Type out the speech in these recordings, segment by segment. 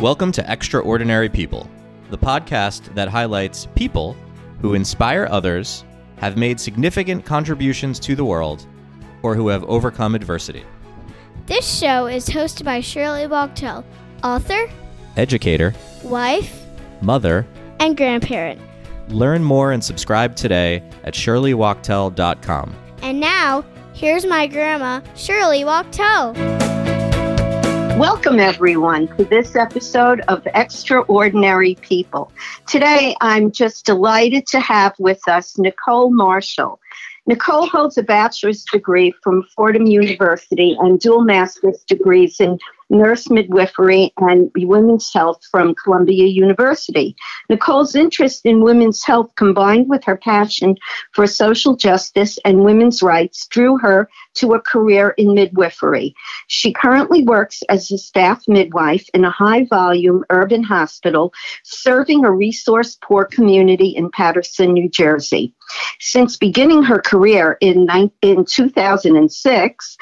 Welcome to Extraordinary People, the podcast that highlights people who inspire others, have made significant contributions to the world, or who have overcome adversity. This show is hosted by Shirley Wachtel, author, Educator, wife, mother, and grandparent. learn more and subscribe today at shirleywachtel.com. And now, here's my grandma, Shirley Wachtel. Welcome, everyone, to this episode of Extraordinary People. Today, I'm just delighted to have with us Nicole Marshall. Nicole holds a bachelor's degree from Fordham University and dual master's degrees in nurse midwifery and women's health from Columbia University. Nicole's interest in women's health combined with her passion for social justice and women's rights drew her to a career in midwifery. She currently works as a staff midwife in a high volume urban hospital serving a resource poor community in Paterson, New Jersey. Since beginning her career in, in 2006,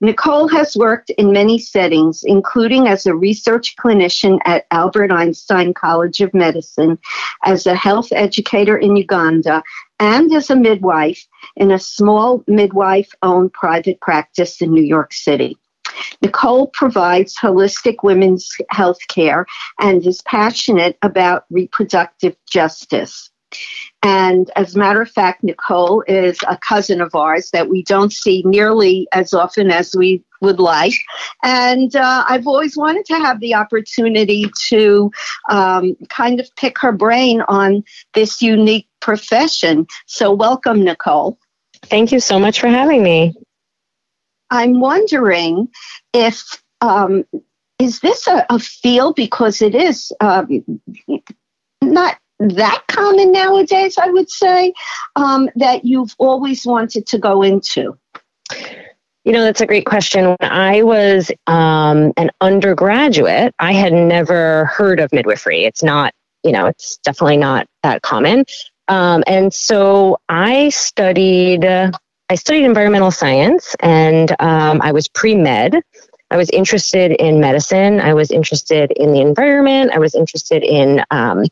Nicole has worked in many settings, including as a research clinician at Albert Einstein College of Medicine, as a health educator in Uganda, and as a midwife in a small midwife owned private practice in New York City. Nicole provides holistic women's health care and is passionate about reproductive justice. And as a matter of fact, Nicole is a cousin of ours that we don't see nearly as often as we would like. And uh, I've always wanted to have the opportunity to um, kind of pick her brain on this unique profession. So, welcome, Nicole. Thank you so much for having me. I'm wondering if um, is this a, a field because it is um, not that common nowadays. I would say um, that you've always wanted to go into. You know, that's a great question. When I was um, an undergraduate, I had never heard of midwifery. It's not, you know, it's definitely not that common. Um, and so I studied, I studied environmental science, and um, I was pre med. I was interested in medicine. I was interested in the environment. I was interested in um,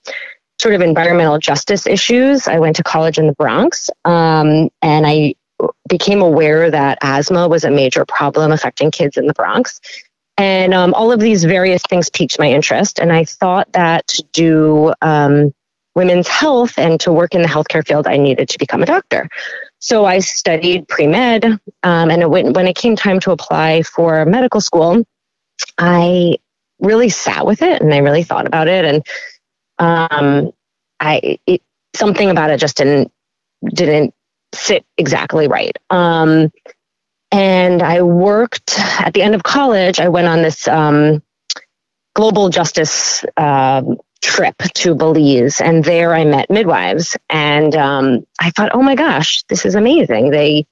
sort of environmental justice issues. I went to college in the Bronx, um, and I became aware that asthma was a major problem affecting kids in the Bronx. And um, all of these various things piqued my interest. And I thought that to do um, women's health and to work in the healthcare field, I needed to become a doctor. So I studied pre med. Um, and it went, when it came time to apply for medical school, I really sat with it and I really thought about it. And um, I, it, something about it just didn't, didn't sit exactly right. Um, and I worked at the end of college. I went on this um, global justice um, trip to Belize, and there I met midwives. And um, I thought, oh my gosh, this is amazing. They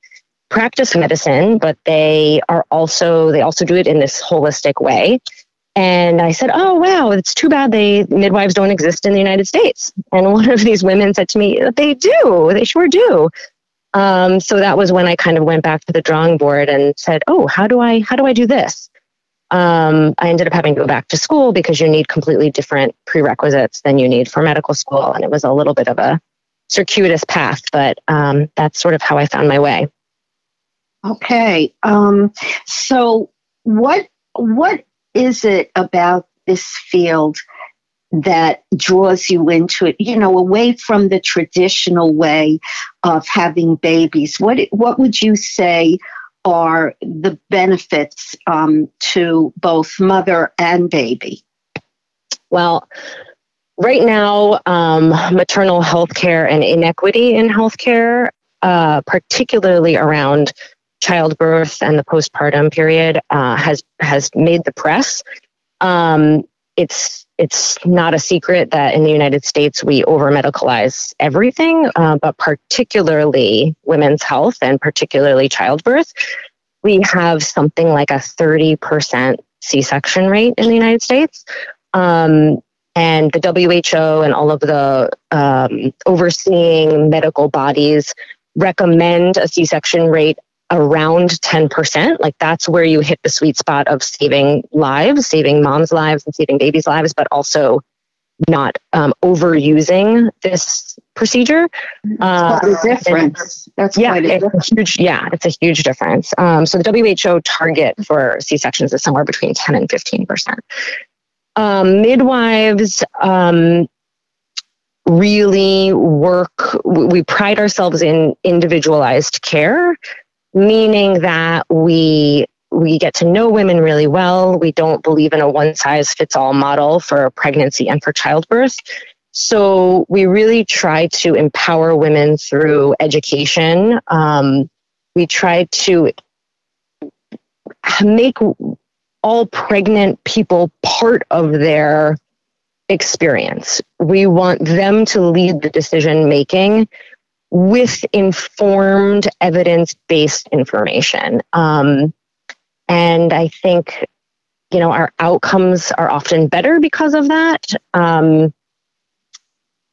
practice medicine, but they are also they also do it in this holistic way. And I said, "Oh wow, it's too bad they midwives don't exist in the United States." And one of these women said to me, "They do. They sure do." Um, so that was when I kind of went back to the drawing board and said, "Oh, how do I how do I do this?" Um, I ended up having to go back to school because you need completely different prerequisites than you need for medical school, and it was a little bit of a circuitous path, but um, that's sort of how I found my way. Okay. Um, so, what what is it about this field that draws you into it? You know, away from the traditional way of having babies. What what would you say are the benefits um, to both mother and baby? Well, right now, um, maternal health care and inequity in healthcare, uh, particularly around childbirth and the postpartum period, uh, has has made the press. Um, it's it's not a secret that in the United States we over medicalize everything, uh, but particularly women's health and particularly childbirth. We have something like a 30% C section rate in the United States. Um, and the WHO and all of the um, overseeing medical bodies recommend a C section rate around 10%. Like that's where you hit the sweet spot of saving lives, saving moms' lives and saving babies' lives, but also not um, overusing this procedure. Uh, a difference. That's yeah, a it's a huge. Yeah, it's a huge difference. Um, so the WHO target for C sections is somewhere between 10 and 15 percent. Um, midwives um, really work. We pride ourselves in individualized care, meaning that we we get to know women really well. We don't believe in a one size fits all model for pregnancy and for childbirth. So we really try to empower women through education. Um, we try to make all pregnant people part of their experience. We want them to lead the decision making with informed evidence based information. Um, and I think, you know, our outcomes are often better because of that. Um,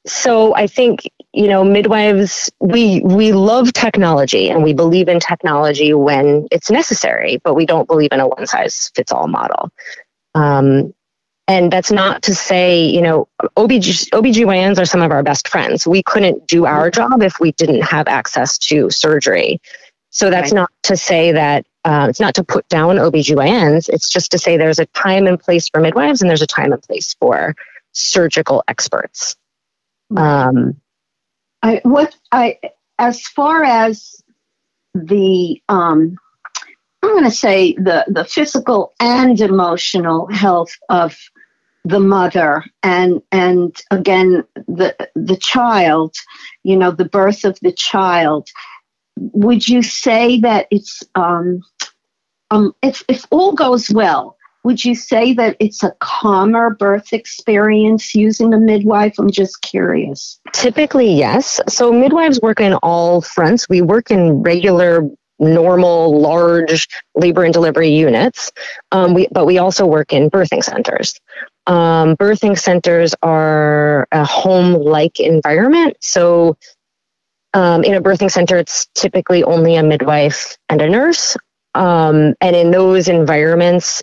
so I think, you know, midwives, we, we love technology and we believe in technology when it's necessary, but we don't believe in a one size fits all model. Um, and that's not to say, you know, OBG, OBGYNs are some of our best friends. We couldn't do our job if we didn't have access to surgery. So that's right. not to say that uh, it's not to put down OBGYNs. It's just to say there's a time and place for midwives and there's a time and place for surgical experts. Um, I, what I, as far as the, um, I'm going to say the, the physical and emotional health of the mother and and again the the child you know the birth of the child would you say that it's um, um, if, if all goes well, would you say that it's a calmer birth experience using a midwife? I'm just curious. Typically, yes. So midwives work in all fronts. We work in regular normal large labor and delivery units um, we, but we also work in birthing centers um, birthing centers are a home like environment so um, in a birthing center it's typically only a midwife and a nurse um, and in those environments,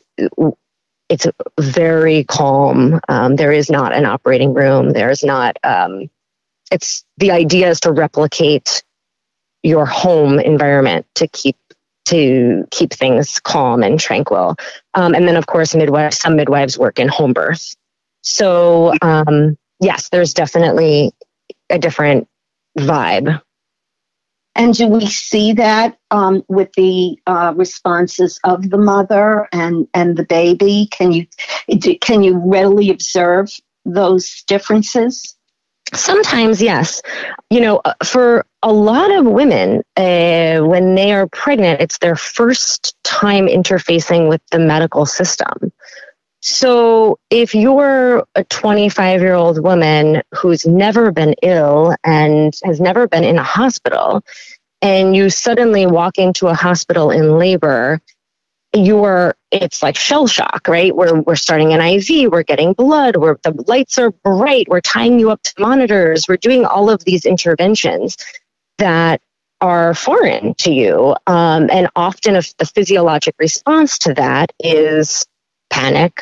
it's very calm. Um, there is not an operating room. There's not, um, it's the idea is to replicate your home environment to keep to keep things calm and tranquil. Um, and then, of course, midwives. Some midwives work in home birth. So, um, yes, there's definitely a different vibe and do we see that um, with the uh, responses of the mother and, and the baby? Can you can you readily observe those differences? Sometimes, yes. You know, uh, for a lot of women, uh, when they are pregnant, it's their first time interfacing with the medical system. So, if you're a 25 year old woman who's never been ill and has never been in a hospital, and you suddenly walk into a hospital in labor, you're it's like shell shock, right? We're we're starting an IV, we're getting blood, where the lights are bright, we're tying you up to monitors, we're doing all of these interventions that are foreign to you, um, and often if the physiologic response to that is panic,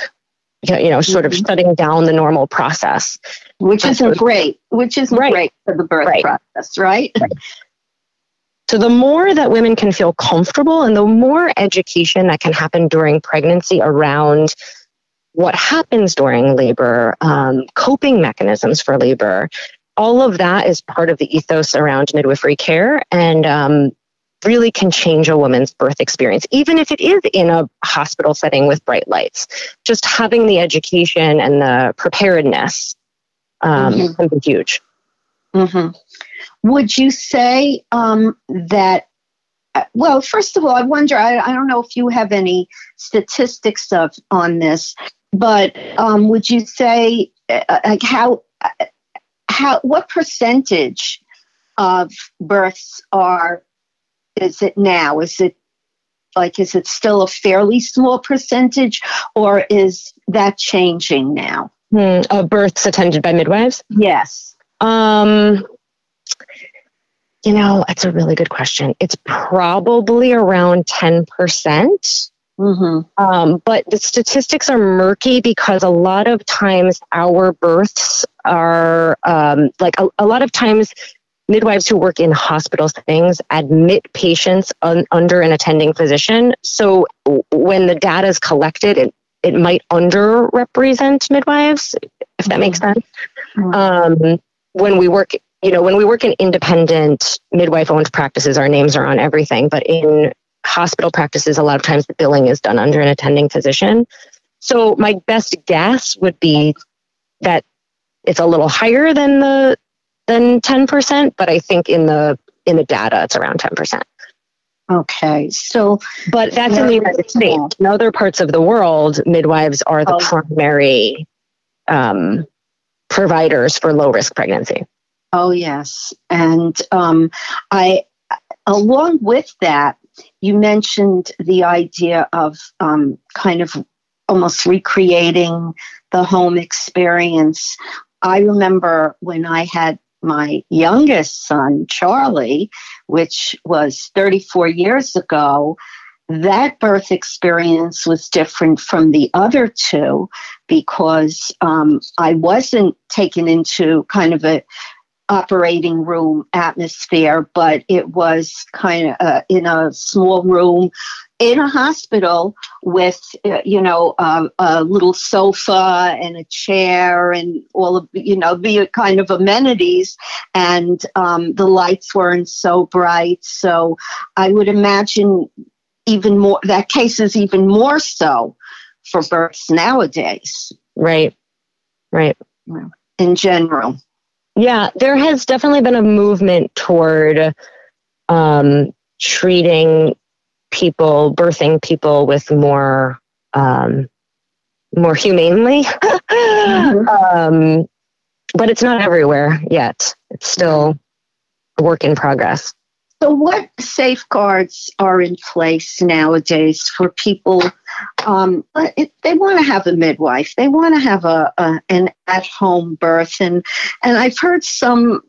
you know, sort of mm-hmm. shutting down the normal process. Which isn't great, which isn't right. great for the birth right. process, right? right? So the more that women can feel comfortable and the more education that can happen during pregnancy around what happens during labor, um, coping mechanisms for labor, all of that is part of the ethos around midwifery care. And um, really can change a woman's birth experience, even if it is in a hospital setting with bright lights. Just having the education and the preparedness um, mm-hmm. can be huge. Mm-hmm. Would you say um, that? Uh, well, first of all, I wonder. I, I, don't know if you have any statistics of on this, but um, would you say uh, uh like how how what percentage of births are is it now? Is it like is it still a fairly small percentage or is that changing now? Hmm, of births attended by midwives? Yes. Um you know, that's a really good question. It's probably around 10%. Mm-hmm. Um, but the statistics are murky because a lot of times our births are um, like a, a, lot of times midwives who work in hospital settings admit patients un, under an attending physician. So when the data is collected, it, it might underrepresent midwives, if that makes mm-hmm. sense. Mm-hmm. Um, when we work you know, when we work in independent midwife owned practices, our names are on everything. But in hospital practices, a lot of times the billing is done under an attending physician. So my best guess would be that it's a little higher than the than 10%, but I think in the in the data it's around 10%. Okay. So but that's in the United States. In other parts of the world, midwives are the oh. primary um, providers for low risk pregnancy. Oh yes, and um, I, along with that, you mentioned the idea of um, kind of almost recreating the home experience. I remember when I had my youngest son, Charlie, which was 34 years ago, that birth experience was different from the other two because um, I wasn't taken into kind of a operating room atmosphere, but it was kind of uh, in a small room in a hospital with, uh, you know, uh, a little sofa and a chair and all of, you know, the kind of amenities. And um, the lights weren't so bright. So I would imagine even more, that case is even more so for births nowadays. Right. Right. In general. Yeah, there has definitely been a movement toward um, treating people, birthing people with more um, more humanely. mm-hmm. um, but it's not everywhere yet. It's still a work in progress. So, what safeguards are in place nowadays for people? Um, they want to have a midwife. They want to have a, a an at home birth, and and I've heard some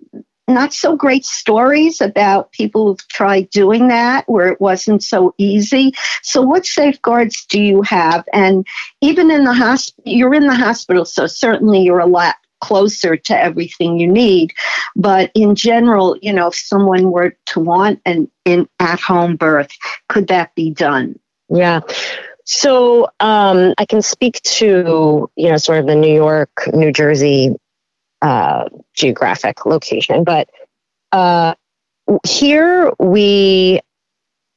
not so great stories about people who've tried doing that where it wasn't so easy. So, what safeguards do you have? And even in the hospital, you're in the hospital, so certainly you're a lot closer to everything you need. But in general, you know, if someone were to want an, an at home birth, could that be done? Yeah. So um, I can speak to, you know, sort of the New York, New Jersey uh, geographic location. But uh, here we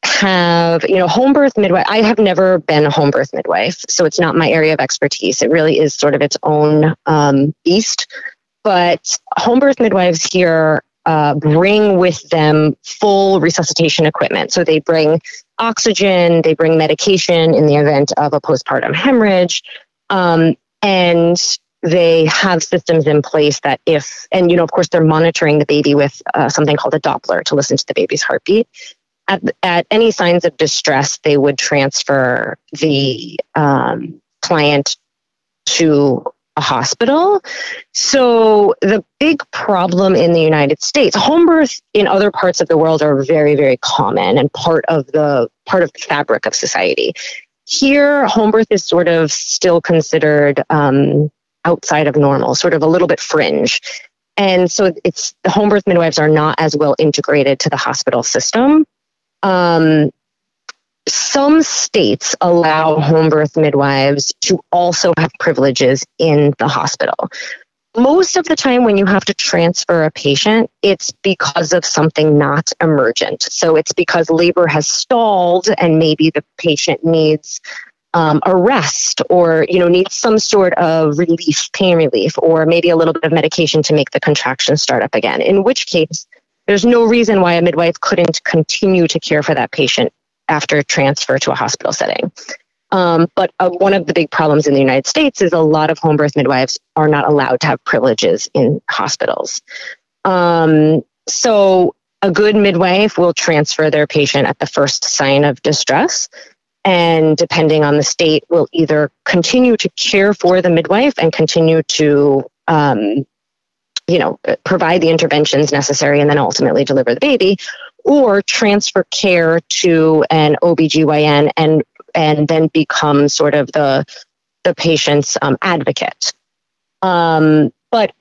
have, you know, home birth midwife. I have never been a home birth midwife, so it's not my area of expertise. It really is sort of its own um, beast. But home birth midwives here uh, bring with them full resuscitation equipment. So they bring oxygen, they bring medication in the event of a postpartum hemorrhage, um, and they have systems in place that if, and you know, of course, they're monitoring the baby with uh, something called a Doppler to listen to the baby's heartbeat at, at any signs of distress, they would transfer the um, client to a hospital. So the big problem in the United States, home birth in other parts of the world are very, very common and part of the part of the fabric of society. Here, home birth is sort of still considered um, outside of normal, sort of a little bit fringe. And so it's the home birth midwives are not as well integrated to the hospital system um, some states allow home birth midwives to also have privileges in the hospital. Most of the time, when you have to transfer a patient, it's because of something not emergent. So it's because labor has stalled and maybe the patient needs um, a rest or you know needs some sort of relief, pain relief, or maybe a little bit of medication to make the contraction start up again. In which case, there's no reason why a midwife couldn't continue to care for that patient after transfer to a hospital setting. Um, but uh, one of the big problems in the United States is a lot of home birth midwives are not allowed to have privileges in hospitals. Um, so a good midwife will transfer their patient at the first sign of distress. And depending on the state, will either continue to care for the midwife and continue to um, you know, provide the interventions necessary and then ultimately deliver the baby, or transfer care to an OBGYN and and then become sort of the the patient's um, advocate. Um, but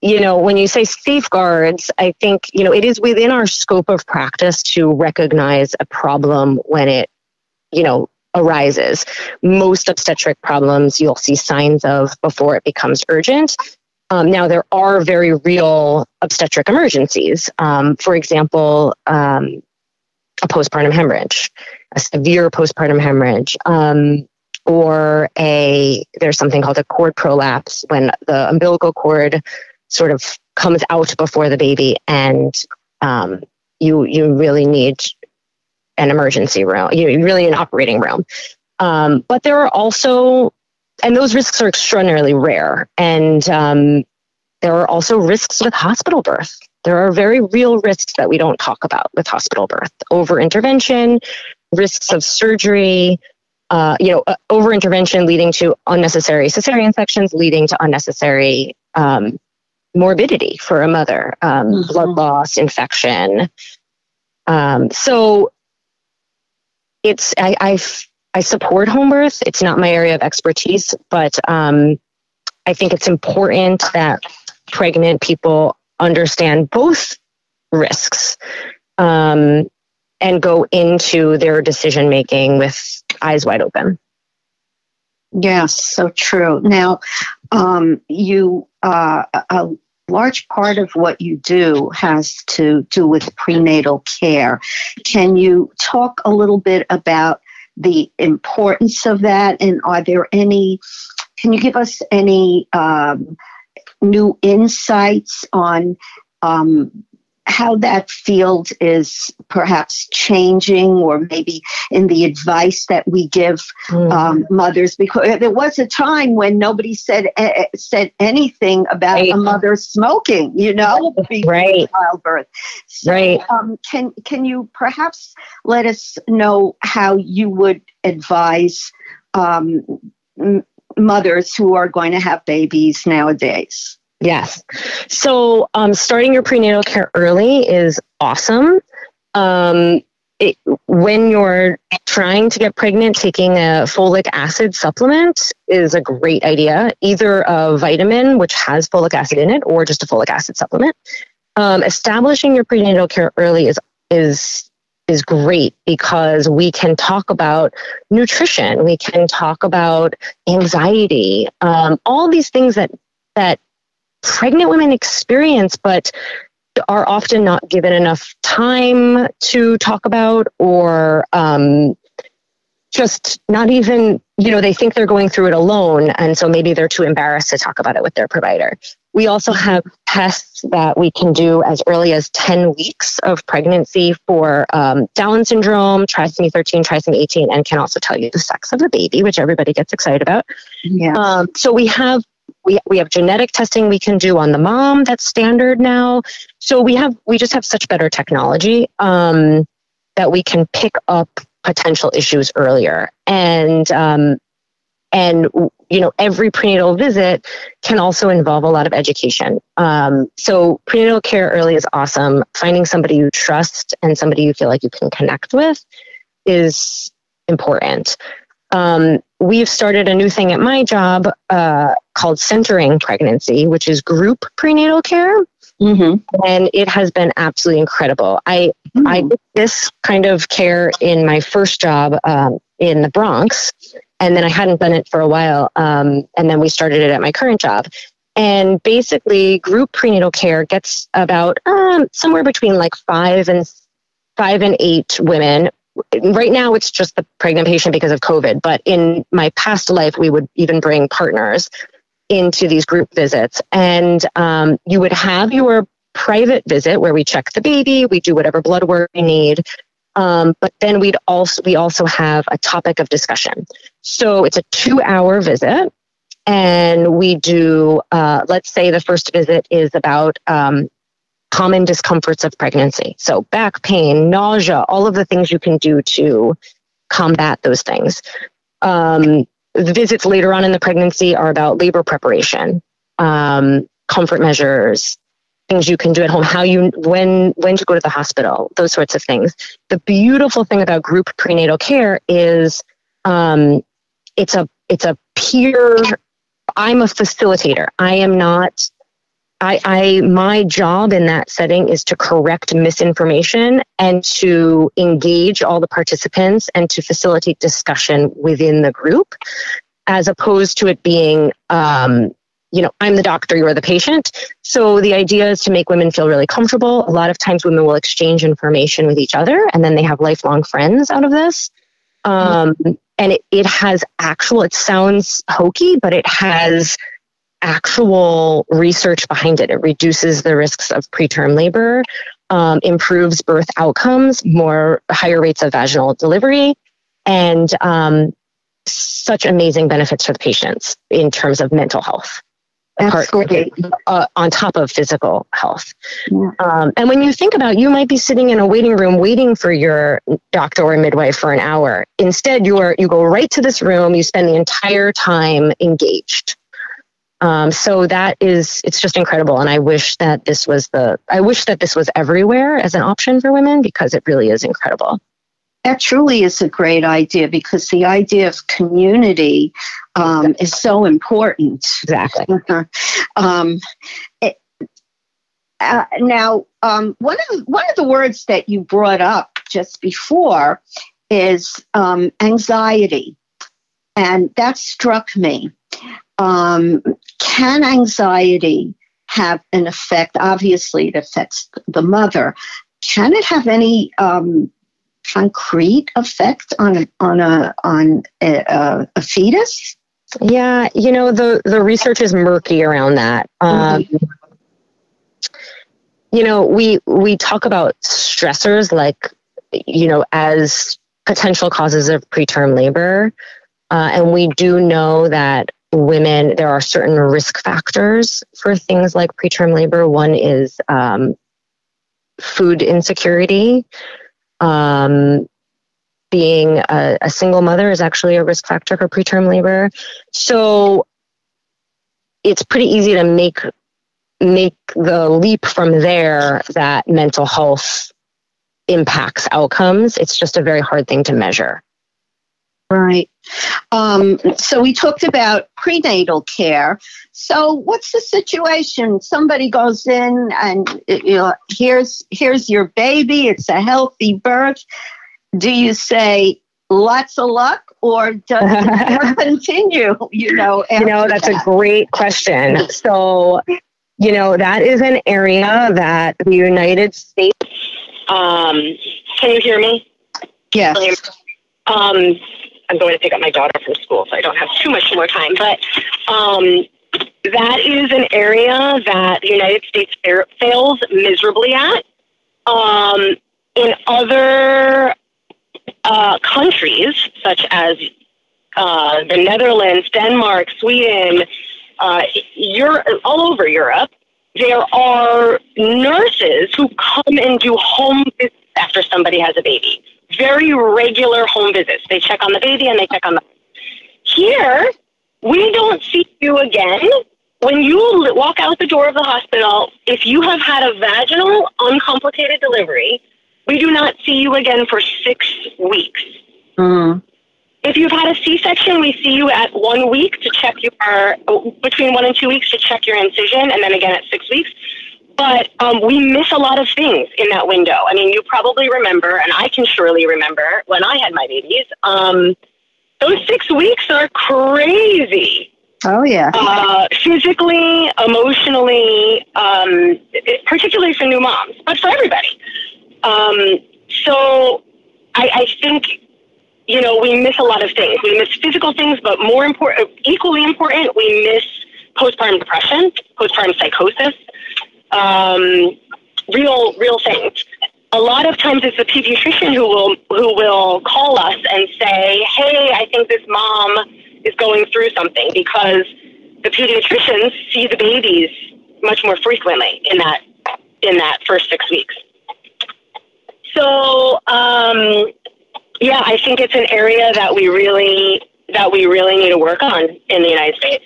you know, when you say safeguards, I think you know it is within our scope of practice to recognize a problem when it, you know, arises. Most obstetric problems you'll see signs of before it becomes urgent. Um, now, there are very real obstetric emergencies. Um, for example, um, a postpartum hemorrhage, a severe postpartum hemorrhage, um, or a there's something called a cord prolapse when the umbilical cord sort of comes out before the baby, and um, you you really need an emergency room. You really an operating room. Um, but there are also and those risks are extraordinarily rare. And um, there are also risks with hospital birth. There are very real risks that we don't talk about with hospital birth over intervention, risks of surgery, uh, you know, uh, over intervention leading to unnecessary cesarean sections, leading to unnecessary um, morbidity for a mother, um, mm-hmm. blood loss, infection. Um, so it's I, I I support home birth. It's not my area of expertise, but um, I think it's important that pregnant people understand both risks um, and go into their decision making with eyes wide open. Yes, so true. Now, um, you uh, a large part of what you do has to do with prenatal care. Can you talk a little bit about the importance of that, and are there any? Can you give us any um, new insights on um, how that field is perhaps changing or maybe in the advice that we give mm. um, mothers because there was a time when nobody said uh, said anything about right. a mother smoking you know right childbirth so, right um, can can you perhaps let us know how you would advise um, m- mothers who are going to have babies nowadays Yes. So um, starting your prenatal care early is awesome. Um, it, when you're trying to get pregnant, taking a folic acid supplement is a great idea, either a vitamin, which has folic acid in it, or just a folic acid supplement. Um, establishing your prenatal care early is is is great because we can talk about nutrition, we can talk about anxiety, um, all these things that that pregnant women experience, but are often not given enough time to talk about or um, just not even, you know, they think they're going through it alone. And so maybe they're too embarrassed to talk about it with their provider. We also have tests that we can do as early as 10 weeks of pregnancy for um, Down syndrome, trisomy 13, trisomy 18, and can also tell you the sex of the baby, which everybody gets excited about. Yeah. Um, so we have we, we have genetic testing we can do on the mom that's standard now. So we have we just have such better technology um, that we can pick up potential issues earlier. And um, and you know every prenatal visit can also involve a lot of education. Um, so prenatal care early is awesome. Finding somebody you trust and somebody you feel like you can connect with is important. Um, we've started a new thing at my job uh, called Centering Pregnancy, which is group prenatal care. Mm-hmm. And it has been absolutely incredible. I mm-hmm. I did this kind of care in my first job um, in the Bronx, and then I hadn't done it for a while. Um, and then we started it at my current job. And basically, group prenatal care gets about um, somewhere between like five and five and eight women right now it's just the pregnant patient because of COVID, but in my past life, we would even bring partners into these group visits. And um, you would have your private visit where we check the baby, we do whatever blood work we need. Um, but then we'd also we also have a topic of discussion. So it's a two-hour visit, and we do. Uh, let's say the first visit is about um, common discomforts of pregnancy. So, back pain, nausea, all of the things you can do to combat those things. Um, visits later on in the pregnancy are about labor preparation. Um, comfort measures, things you can do at home, how you when when to go to the hospital, those sorts of things. The beautiful thing about group prenatal care is um, it's a it's a peer. I'm a facilitator. I am not. I, I my job in that setting is to correct misinformation and to engage all the participants and to facilitate discussion within the group, as opposed to it being um, you know, I'm the doctor, you're the patient. So the idea is to make women feel really comfortable. A lot of times women will exchange information with each other and then they have lifelong friends out of this. Um, and it, it has actual, it sounds hokey, but it has actual research behind it. It reduces the risks of preterm labor, um, improves birth outcomes, more higher rates of vaginal delivery, and um, such amazing benefits for the patients in terms of mental health. Absolutely. Uh, on top of physical health. Yeah. Um, and when you think about, you might be sitting in a waiting room waiting for your doctor or midwife for an hour. Instead, you are you go right to this room. You spend the entire time engaged. Um, so that is it's just incredible, and I wish that this was the I wish that this was everywhere as an option for women because it really is incredible. That truly is a great idea because the idea of community um, is so important. Exactly. um, it, uh, now, um, one of one of the words that you brought up just before is um, anxiety, and that struck me. Um, can anxiety have an effect? Obviously, it affects the mother. Can it have any um, concrete effect on a, on a on a, a, fetus? Yeah, you know the the research is murky around that. Um, mm-hmm. You know, we we talk about stressors like you know as potential causes of preterm labor, uh, and we do know that women there are certain risk factors for things like preterm labor. One is um, food insecurity. Um, being a, a, single mother is actually a risk factor for preterm labor. So it's pretty easy to make make the leap from there that mental health impacts outcomes. It's just a very hard thing to measure. Right. Um, so we talked about prenatal care. So what's the situation? Somebody goes in and you know, here's here's your baby. It's a healthy birth. Do you say lots of luck or does it continue? You know, you know that's that? a great question. So you know that is an area that the United States. Um, can you hear me? Yes. Um, I'm going to pick up my daughter from school, so I don't have too much more time. But um, that is an area that the United States fails miserably at. Um, in other uh, countries, such as uh, the Netherlands, Denmark, Sweden, uh, Europe, all over Europe, there are nurses who come and do home visits after somebody has a baby very regular home visits. They check on the baby and they check on the. Here, we don't see you again. When you walk out the door of the hospital, if you have had a vaginal, uncomplicated delivery, we do not see you again for six weeks. Mm. If you've had a C section, we see you at one week to check your, between one and two weeks to check your incision, and then again at six weeks. But um, we miss a lot of things in that window. I mean, you probably remember, and I can surely remember when I had my babies. Um, those six weeks are crazy. Oh yeah. Uh, physically, emotionally, um, it, particularly for new moms, but for everybody. Um, so I, I think you know we miss a lot of things. We miss physical things, but more important, equally important, we miss postpartum depression, postpartum psychosis, um, real real things. A lot of times it's the pediatrician who will who will call us and say, "Hey, I think this mom is going through something," because the pediatricians see the babies much more frequently in that in that first six weeks. So, um, yeah, I think it's an area that we really that we really need to work on in the United States.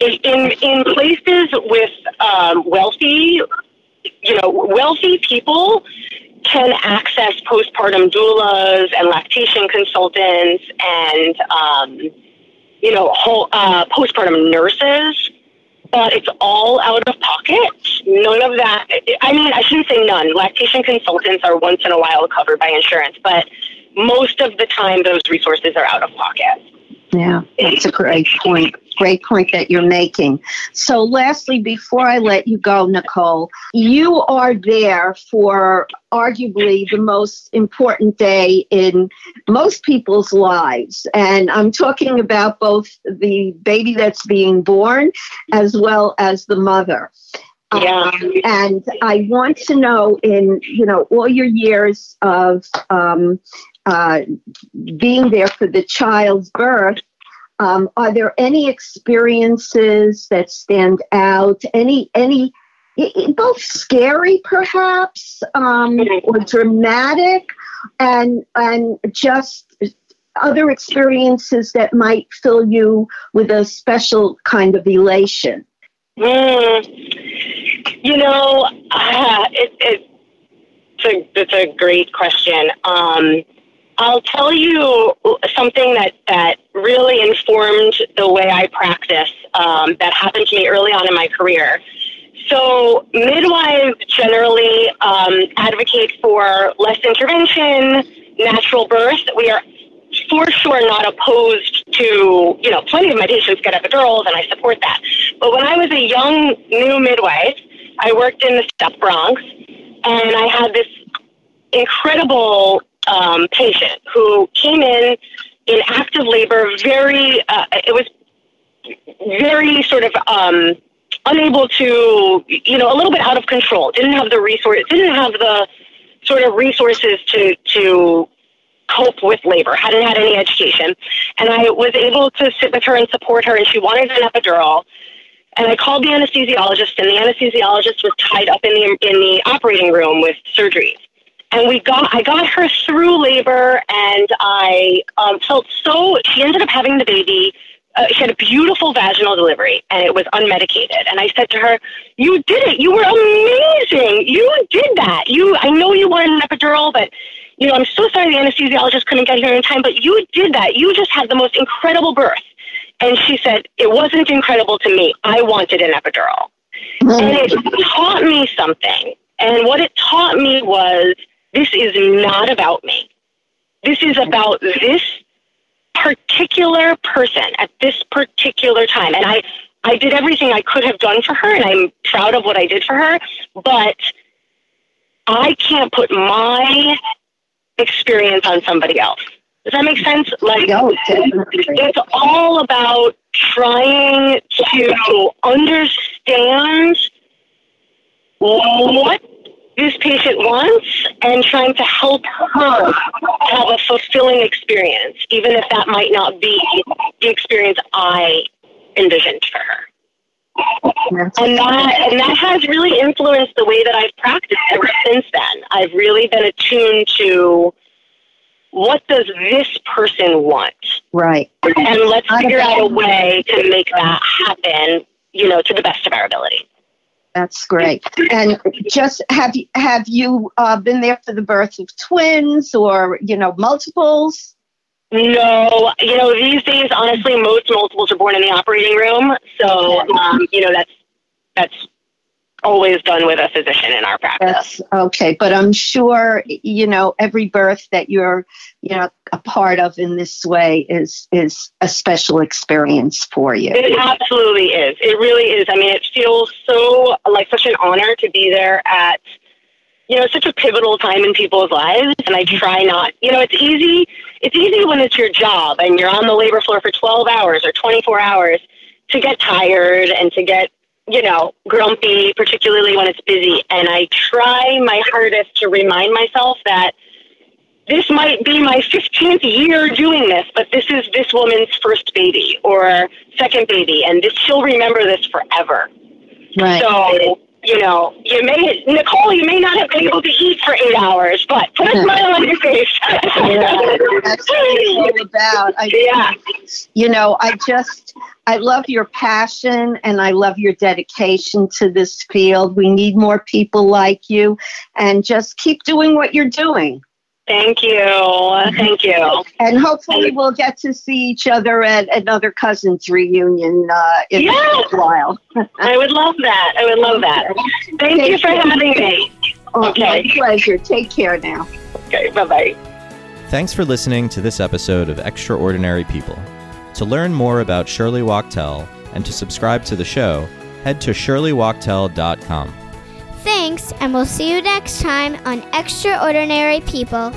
In in places with um, wealthy, you know, wealthy people can access postpartum doulas and lactation consultants and um, you know whole, uh, postpartum nurses but it's all out of pocket. None of that. I mean, I shouldn't say none. Lactation consultants are once in a while covered by insurance, but most of the time those resources are out of pocket. Yeah, that's a great point. Great point that you're making. So, lastly, before I let you go, Nicole, you are there for arguably the most important day in most people's lives. And I'm talking about both the baby that's being born as well as the mother. Yeah. Um, and I want to know in, you know, all your years of um, uh, being there for the child's birth, um, are there any experiences that stand out? Any, any, both scary perhaps, um, or dramatic, and and just other experiences that might fill you with a special kind of elation? Mm, you know, uh, it, it, it's, a, it's a great question. Um, I'll tell you something that, that really informed the way I practice um, that happened to me early on in my career. So, midwives generally um, advocate for less intervention, natural birth. We are for sure not opposed to, you know, plenty of my patients get epidurals and I support that. But when I was a young new midwife, I worked in the South Bronx and I had this incredible um, patient who came in in active labor, very, uh, it was very sort of um, unable to, you know, a little bit out of control, didn't have the resource, didn't have the sort of resources to, to cope with labor, hadn't had any education. And I was able to sit with her and support her, and she wanted an epidural. And I called the anesthesiologist, and the anesthesiologist was tied up in the in the operating room with surgeries and we got I got her through labor, and I um, felt so. She ended up having the baby. Uh, she had a beautiful vaginal delivery, and it was unmedicated. And I said to her, "You did it! You were amazing! You did that! You I know you wanted an epidural, but." You know, I'm so sorry the anesthesiologist couldn't get here in time, but you did that. You just had the most incredible birth. And she said, It wasn't incredible to me. I wanted an epidural. Mm-hmm. And it taught me something. And what it taught me was this is not about me. This is about this particular person at this particular time. And I, I did everything I could have done for her, and I'm proud of what I did for her, but I can't put my experience on somebody else. Does that make sense? Like, no, it's all about trying to understand what this patient wants and trying to help her have a fulfilling experience, even if that might not be the experience I envisioned for her. And that and that has really influenced the way that I've practiced ever since then. I've really been attuned to what does this person want? Right. And let's figure out a way to make that happen, you know, to the best of our ability. That's great. And just have you have you uh, been there for the birth of twins or you know multiples? No, you know these days, honestly, most multiples are born in the operating room. So um, you know that's that's always done with a physician in our practice. That's okay, but I'm sure you know every birth that you're you know a part of in this way is is a special experience for you. It absolutely is. It really is. I mean, it feels so like such an honor to be there at you know such a pivotal time in people's lives, and I mm-hmm. try not. You know, it's easy. It's easy when it's your job and you're on the labor floor for 12 hours or 24 hours to get tired and to get you know, grumpy, particularly when it's busy. And I try my hardest to remind myself that this might be my 15th year doing this, but this is this woman's first baby or second baby, and this, she'll remember this forever. Right. So, you know, you may, Nicole, you may not have been able to eat for eight hours, but put a smile on your face. yeah, that's what it's all about. I, yeah. You know, I just, I love your passion and I love your dedication to this field. We need more people like you and just keep doing what you're doing. Thank you. Thank you. And hopefully we'll get to see each other at another cousins reunion uh, in Yeah. a while. I would love that. I would love that. Thank you for having me. Oh, Okay. My pleasure. Take care now. Okay, bye bye. Thanks for listening to this episode of Extraordinary People. To learn more about Shirley Wachtel and to subscribe to the show, head to shirleywachtel.com. Thanks, and we'll see you next time on Extraordinary People.